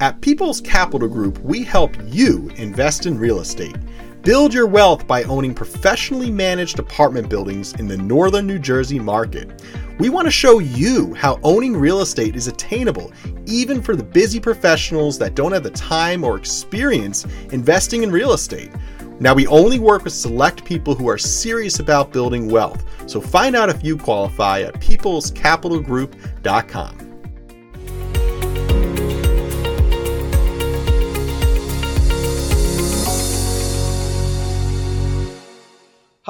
At People's Capital Group, we help you invest in real estate. Build your wealth by owning professionally managed apartment buildings in the northern New Jersey market. We want to show you how owning real estate is attainable, even for the busy professionals that don't have the time or experience investing in real estate. Now, we only work with select people who are serious about building wealth, so find out if you qualify at peoplescapitalgroup.com.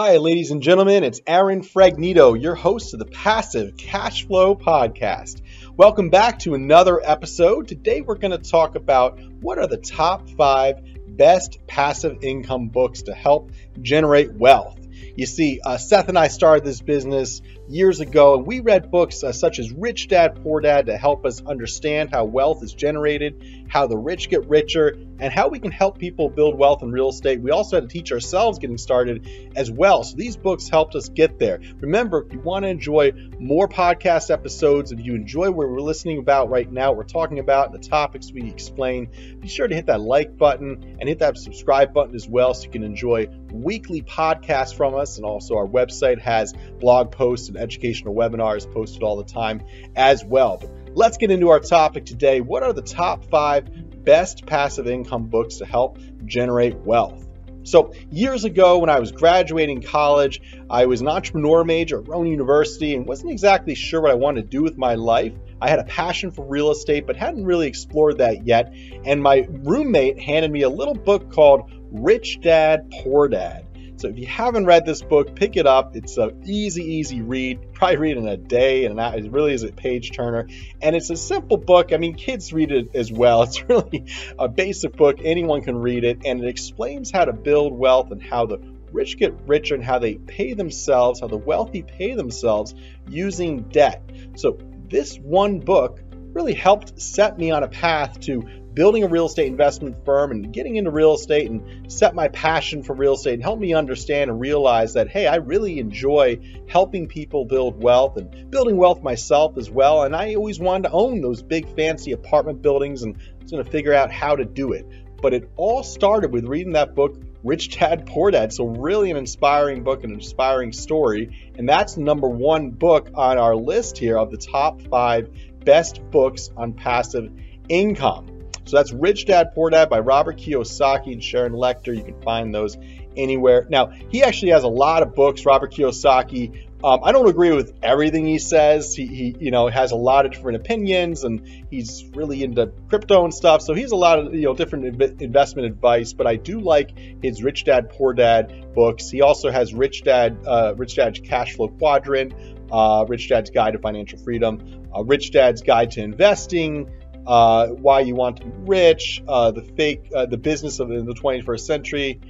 Hi, ladies and gentlemen, it's Aaron Fragnito, your host of the Passive Cash Flow Podcast. Welcome back to another episode. Today, we're going to talk about what are the top five best passive income books to help generate wealth. You see, uh, Seth and I started this business years ago, and we read books uh, such as Rich Dad Poor Dad to help us understand how wealth is generated, how the rich get richer, and how we can help people build wealth in real estate. We also had to teach ourselves getting started as well. So these books helped us get there. Remember, if you want to enjoy more podcast episodes, if you enjoy what we're listening about right now, we're talking about the topics we explain, be sure to hit that like button and hit that subscribe button as well so you can enjoy weekly podcasts from us. And also, our website has blog posts and educational webinars posted all the time as well. But let's get into our topic today. What are the top five best passive income books to help generate wealth? So, years ago, when I was graduating college, I was an entrepreneur major at Rowan University and wasn't exactly sure what I wanted to do with my life. I had a passion for real estate, but hadn't really explored that yet. And my roommate handed me a little book called Rich Dad, Poor Dad. So if you haven't read this book, pick it up. It's an easy, easy read. Probably read in a day, and it really is a page turner. And it's a simple book. I mean, kids read it as well. It's really a basic book. Anyone can read it, and it explains how to build wealth and how the rich get richer and how they pay themselves, how the wealthy pay themselves using debt. So this one book really helped set me on a path to building a real estate investment firm and getting into real estate and set my passion for real estate and help me understand and realize that, hey, I really enjoy helping people build wealth and building wealth myself as well. And I always wanted to own those big fancy apartment buildings and I was going to figure out how to do it. But it all started with reading that book, Rich Dad Poor Dad. So, really, an inspiring book, an inspiring story. And that's number one book on our list here of the top five best books on passive income. So that's Rich Dad Poor Dad by Robert Kiyosaki and Sharon Lechter. You can find those anywhere. Now, he actually has a lot of books, Robert Kiyosaki. Um, I don't agree with everything he says. He, he, you know, has a lot of different opinions, and he's really into crypto and stuff. So he's a lot of you know different investment advice. But I do like his Rich Dad Poor Dad books. He also has Rich Dad, uh, Rich Dad's Cash Flow Quadrant, uh, Rich Dad's Guide to Financial Freedom, uh, Rich Dad's Guide to Investing uh, why you want to be rich, uh, the fake, uh, the business of the 21st century,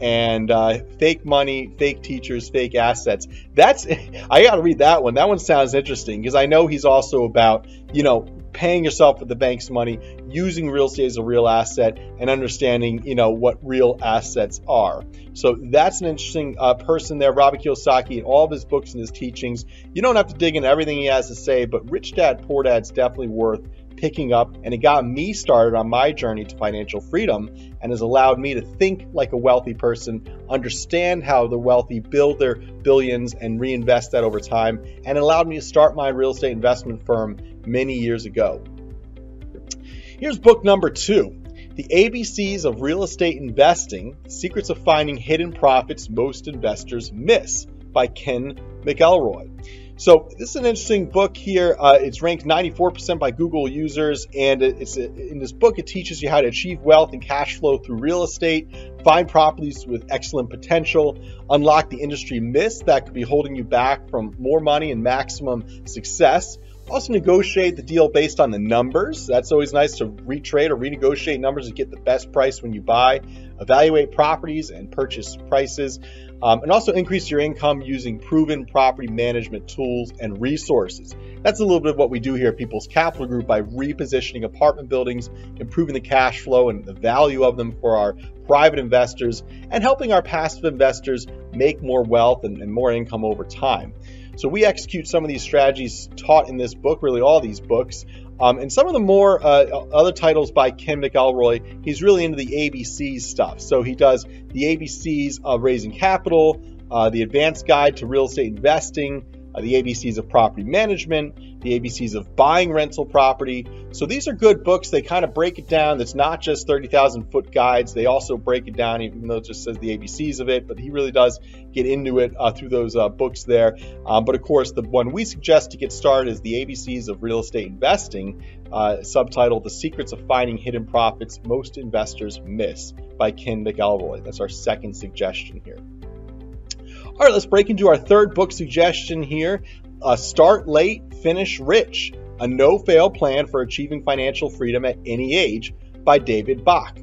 and uh, fake money, fake teachers, fake assets. That's I got to read that one. That one sounds interesting because I know he's also about you know paying yourself with the bank's money, using real estate as a real asset, and understanding you know what real assets are. So that's an interesting uh, person there, Robert Kiyosaki, and all of his books and his teachings. You don't have to dig into everything he has to say, but Rich Dad Poor Dad's definitely worth picking up, and it got me started on my journey to financial freedom and has allowed me to think like a wealthy person, understand how the wealthy build their billions and reinvest that over time, and allowed me to start my real estate investment firm many years ago. Here's book number two The ABCs of Real Estate Investing Secrets of Finding Hidden Profits Most Investors Miss by Ken McElroy. So this is an interesting book here. Uh, it's ranked 94% by Google users, and it's in this book it teaches you how to achieve wealth and cash flow through real estate, find properties with excellent potential, unlock the industry myths that could be holding you back from more money and maximum success. Also, negotiate the deal based on the numbers. That's always nice to retrade or renegotiate numbers to get the best price when you buy. Evaluate properties and purchase prices um, and also increase your income using proven property management tools and resources. That's a little bit of what we do here at People's Capital Group by repositioning apartment buildings, improving the cash flow and the value of them for our private investors, and helping our passive investors make more wealth and, and more income over time. So we execute some of these strategies taught in this book, really all these books. Um, and some of the more uh, other titles by Ken McElroy, he's really into the ABCs stuff. So he does the ABCs of raising capital, uh, the advanced guide to real estate investing, uh, the ABCs of property management, the ABCs of buying rental property. So these are good books. They kind of break it down. It's not just 30,000 foot guides. They also break it down, even though it just says the ABCs of it. But he really does get into it uh, through those uh, books there. Um, but of course, the one we suggest to get started is the ABCs of Real Estate Investing, uh, subtitled The Secrets of Finding Hidden Profits Most Investors Miss by Ken McElroy. That's our second suggestion here. All right, let's break into our third book suggestion here uh, Start Late, Finish Rich A No Fail Plan for Achieving Financial Freedom at Any Age by David Bach.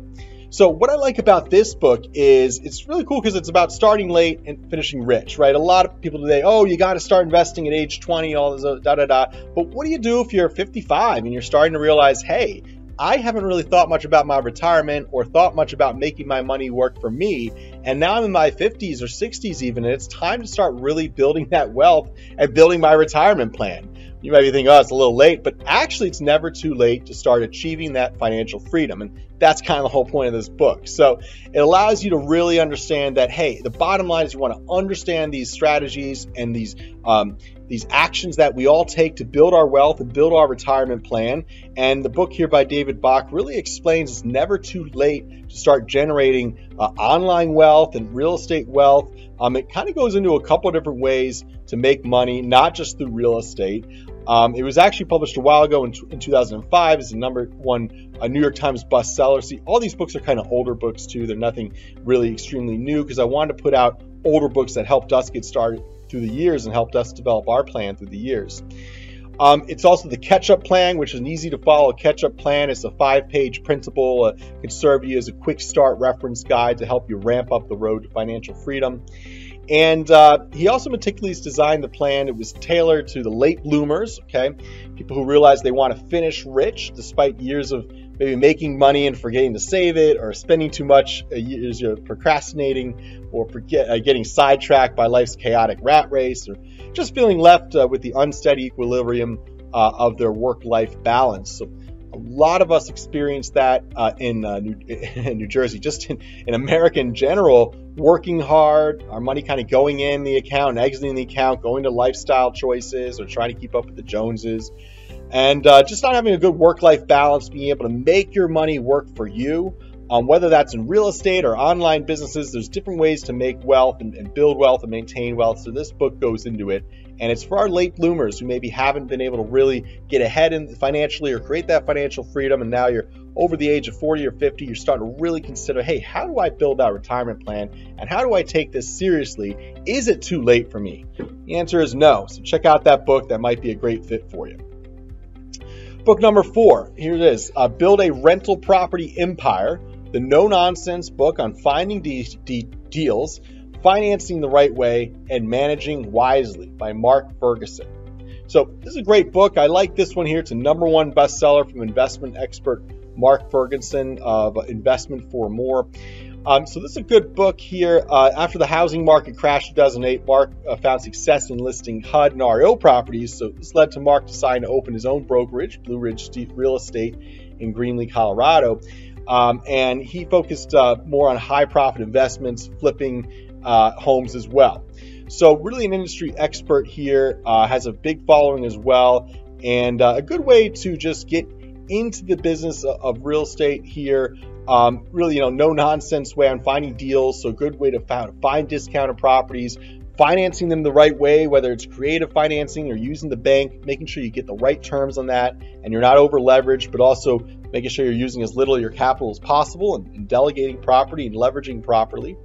So, what I like about this book is it's really cool because it's about starting late and finishing rich, right? A lot of people today, oh, you got to start investing at age 20, all this, uh, da da da. But what do you do if you're 55 and you're starting to realize, hey, I haven't really thought much about my retirement or thought much about making my money work for me. And now I'm in my 50s or 60s, even, and it's time to start really building that wealth and building my retirement plan. You might be thinking, oh, it's a little late, but actually, it's never too late to start achieving that financial freedom. And that's kind of the whole point of this book. So it allows you to really understand that, hey, the bottom line is you want to understand these strategies and these um, these actions that we all take to build our wealth and build our retirement plan. And the book here by David Bach really explains it's never too late to start generating uh, online wealth and real estate wealth. Um, it kind of goes into a couple of different ways to make money, not just through real estate. Um, it was actually published a while ago in, in 2005 as a number one a New York Times bestseller. See, all these books are kind of older books too. They're nothing really extremely new because I wanted to put out older books that helped us get started through the years and helped us develop our plan through the years. Um, it's also the catch-up plan, which is an easy to follow catch-up plan. It's a five-page principle. Uh, can serve you as a quick start reference guide to help you ramp up the road to financial freedom. And uh, he also meticulously designed the plan. It was tailored to the late bloomers, okay? People who realize they want to finish rich despite years of maybe making money and forgetting to save it, or spending too much uh, years procrastinating, or forget, uh, getting sidetracked by life's chaotic rat race, or just feeling left uh, with the unsteady equilibrium uh, of their work life balance. So, a lot of us experience that uh, in, uh, New, in, New, Jersey, just in, in, America in general, working hard, our money kind of going in the account and exiting the account, going to lifestyle choices or trying to keep up with the Joneses, and uh, just not having a good work life balance, being able to make your money work for you. Um, whether that's in real estate or online businesses, there's different ways to make wealth and, and build wealth and maintain wealth. So this book goes into it. And it's for our late bloomers who maybe haven't been able to really get ahead in financially or create that financial freedom. And now you're over the age of 40 or 50 you're starting to really consider hey how do i build that retirement plan? And how do i take this seriously? Is it too late for me? The answer is no. So check out that book. That might be a great fit for you book number four here it is uh, build a rental property empire the no nonsense book on finding de- de- deals Financing the Right Way and Managing Wisely by Mark Ferguson. So, this is a great book. I like this one here. It's a number one bestseller from investment expert Mark Ferguson of Investment for More. Um, so, this is a good book here. Uh, after the housing market crashed in 2008, Mark uh, found success in listing HUD and REO properties. So, this led to Mark deciding to open his own brokerage, Blue Ridge Real Estate, in Greeley, Colorado. Um, and he focused uh, more on high profit investments, flipping uh, homes as well. So, really, an industry expert here uh, has a big following as well, and uh, a good way to just get into the business of real estate here. Um, really, you know, no nonsense way on finding deals. So, good way to find, find discounted properties, financing them the right way, whether it's creative financing or using the bank, making sure you get the right terms on that and you're not over leveraged, but also making sure you're using as little of your capital as possible and, and delegating property and leveraging properly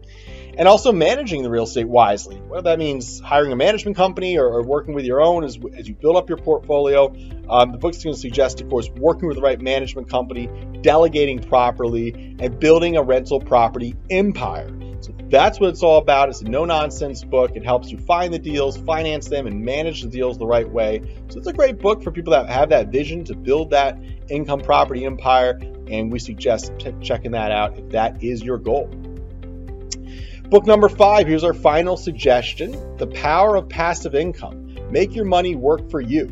and also managing the real estate wisely. Whether that means hiring a management company or, or working with your own as, as, you build up your portfolio. Um, the book's going to suggest, of course, working with the right management company, delegating properly, and building a rental property empire. So that's what it's all about. It's a no nonsense book. It helps you find the deals, finance them, and manage the deals the right way. So it's a great book for people that have that vision to build that income property empire. And we suggest t- checking that out if that is your goal. Book number five, here's our final suggestion The Power of Passive Income Make Your Money Work for You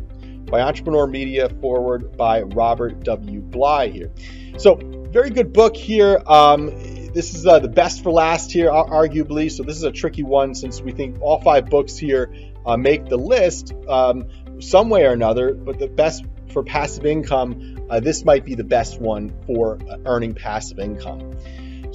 by Entrepreneur Media, foreword by Robert W. Bly here. So, very good book here. Um, this is uh, the best for last here, arguably. So, this is a tricky one since we think all five books here uh, make the list um, some way or another, but the best for passive income, uh, this might be the best one for uh, earning passive income.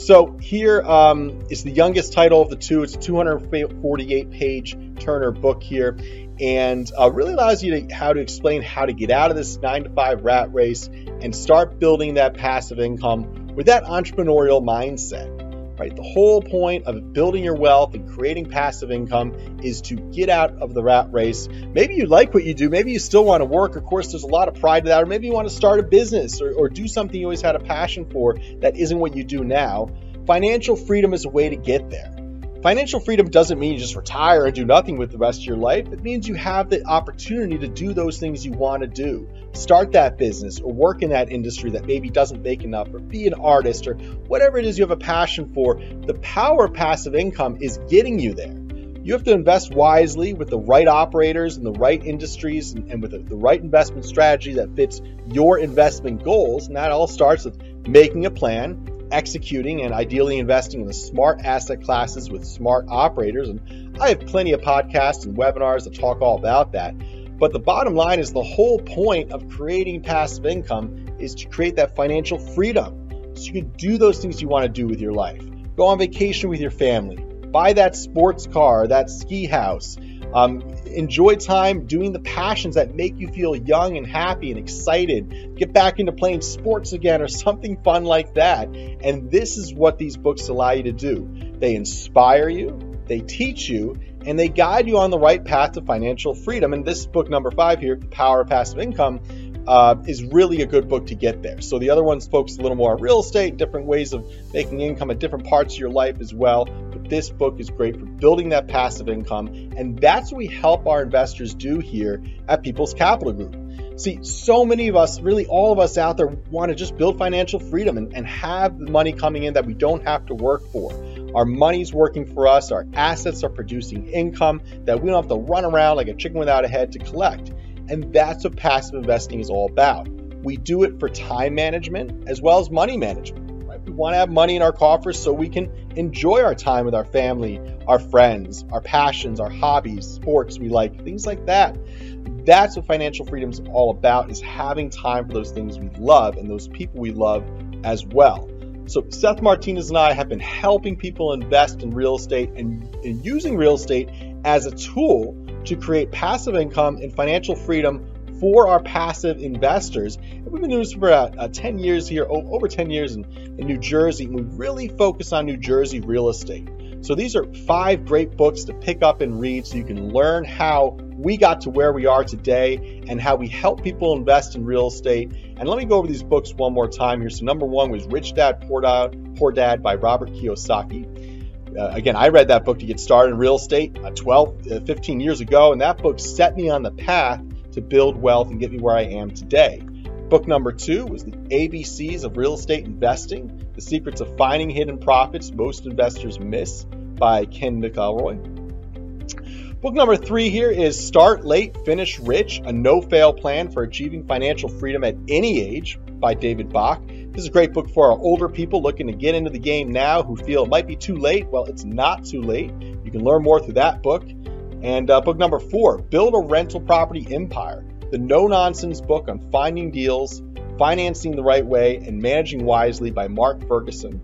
So here um, is the youngest title of the two. It's a 248 page Turner book here, and uh, really allows you to how to explain how to get out of this nine to five rat race and start building that passive income with that entrepreneurial mindset. Right? The whole point of building your wealth and creating passive income is to get out of the rat race. Maybe you like what you do. Maybe you still want to work. Of course, there's a lot of pride to that. Or maybe you want to start a business or, or do something you always had a passion for that isn't what you do now. Financial freedom is a way to get there. Financial freedom doesn't mean you just retire and do nothing with the rest of your life. It means you have the opportunity to do those things you want to do. Start that business or work in that industry that maybe doesn't make enough, or be an artist or whatever it is you have a passion for. The power of passive income is getting you there. You have to invest wisely with the right operators and the right industries and, and with the, the right investment strategy that fits your investment goals. And that all starts with making a plan, executing and ideally investing in the smart asset classes with smart operators. And I have plenty of podcasts and webinars that talk all about that. But the bottom line is the whole point of creating passive income is to create that financial freedom. So you can do those things you want to do with your life. Go on vacation with your family. Buy that sports car, that ski house. Um, enjoy time doing the passions that make you feel young and happy and excited. Get back into playing sports again or something fun like that. And this is what these books allow you to do they inspire you, they teach you, and they guide you on the right path to financial freedom. And this book, number five here, The Power of Passive Income, uh, is really a good book to get there. So the other ones focus a little more on real estate, different ways of making income at different parts of your life as well this book is great for building that passive income. And that's what we help our investors do here at People's Capital Group. See, so many of us, really all of us out there, want to just build financial freedom and, and have the money coming in that we don't have to work for. Our money's working for us, our assets are producing income that we don't have to run around like a chicken without a head to collect. And that's what passive investing is all about. We do it for time management as well as money management. We want to have money in our coffers so we can enjoy our time with our family, our friends, our passions, our hobbies, sports we like, things like that. That's what financial freedom is all about is having time for those things we love and those people we love as well. So Seth Martinez and I have been helping people invest in real estate and, and using real estate as a tool to create passive income and financial freedom for our passive investors. And we've been doing this for about uh, 10 years here, over 10 years in, in New Jersey, and we really focus on New Jersey real estate. So these are five great books to pick up and read so you can learn how we got to where we are today and how we help people invest in real estate. And let me go over these books one more time here. So number one was Rich Dad Poor Dad, Poor Dad by Robert Kiyosaki. Uh, again, I read that book to get started in real estate uh, 12, uh, 15 years ago, and that book set me on the path to build wealth and get me where I am today. Book number two was The ABCs of Real Estate Investing The Secrets of Finding Hidden Profits Most Investors Miss by Ken McElroy. Book number three here is Start Late, Finish Rich A No Fail Plan for Achieving Financial Freedom at Any Age by David Bach. This is a great book for our older people looking to get into the game now who feel it might be too late. Well, it's not too late. You can learn more through that book. And uh, book number four Build a Rental Property Empire, the no nonsense book on finding deals, financing the right way, and managing wisely by Mark Ferguson.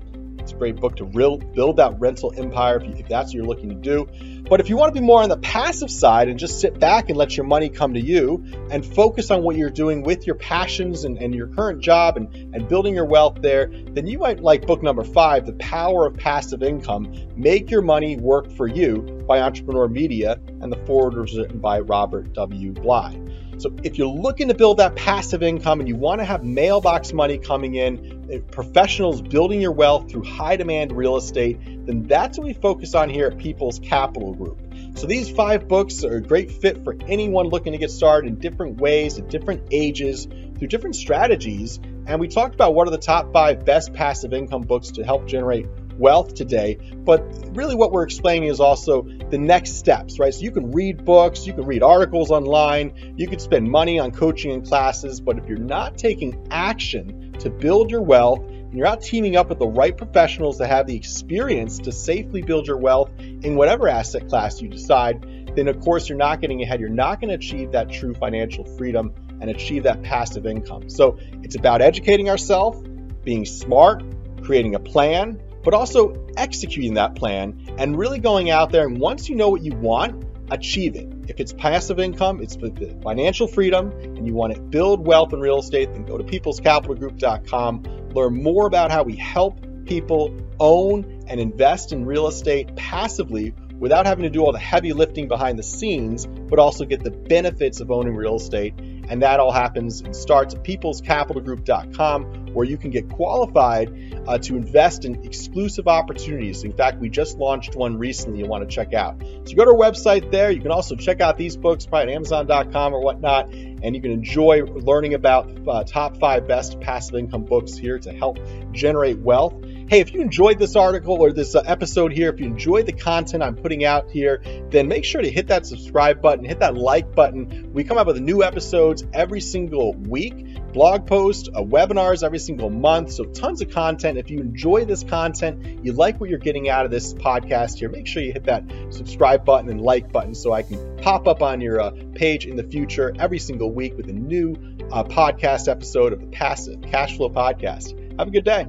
It's a great book to real, build that rental empire if, you, if that's what you're looking to do. But if you want to be more on the passive side and just sit back and let your money come to you and focus on what you're doing with your passions and, and your current job and, and building your wealth there, then you might like book number five, The Power of Passive Income Make Your Money Work for You by Entrepreneur Media, and the foreword was written by Robert W. Bly. So if you're looking to build that passive income and you want to have mailbox money coming in, professionals building your wealth through high demand real estate, then that's what we focus on here at People's Capital Group. So these five books are a great fit for anyone looking to get started in different ways at different ages through different strategies. And we talked about what are the top five best passive income books to help generate wealth today. But really, what we're explaining is also the next steps, right? So you can read books, you can read articles online, you can spend money on coaching and classes, but if you're not taking action to build your wealth, and you're not teaming up with the right professionals that have the experience to safely build your wealth in whatever asset class you decide, then of course you're not getting ahead. You're not going to achieve that true financial freedom and achieve that passive income. So it's about educating ourselves, being smart, creating a plan, but also executing that plan and really going out there. And once you know what you want, achieve it. If it's passive income, it's financial freedom, and you want to build wealth in real estate, then go to peoplescapitalgroup.com. Learn more about how we help people own and invest in real estate passively without having to do all the heavy lifting behind the scenes, but also get the benefits of owning real estate and that all happens and starts at peoplescapitalgroup.com, where you can get qualified uh, to invest in exclusive opportunities. In fact, we just launched one recently you want to check out. So go to our website there. You can also check out these books, probably at Amazon.com or whatnot, and you can enjoy learning about uh, top five best passive income books here to help generate wealth. Hey, if you enjoyed this article or this uh, episode here, if you enjoyed the content I'm putting out here, then make sure to hit that subscribe button, hit that like button. We come up with new episodes every single week, blog posts, uh, webinars every single month. So, tons of content. If you enjoy this content, you like what you're getting out of this podcast here, make sure you hit that subscribe button and like button so I can pop up on your uh, page in the future every single week with a new uh, podcast episode of the Passive Cash Flow Podcast. Have a good day.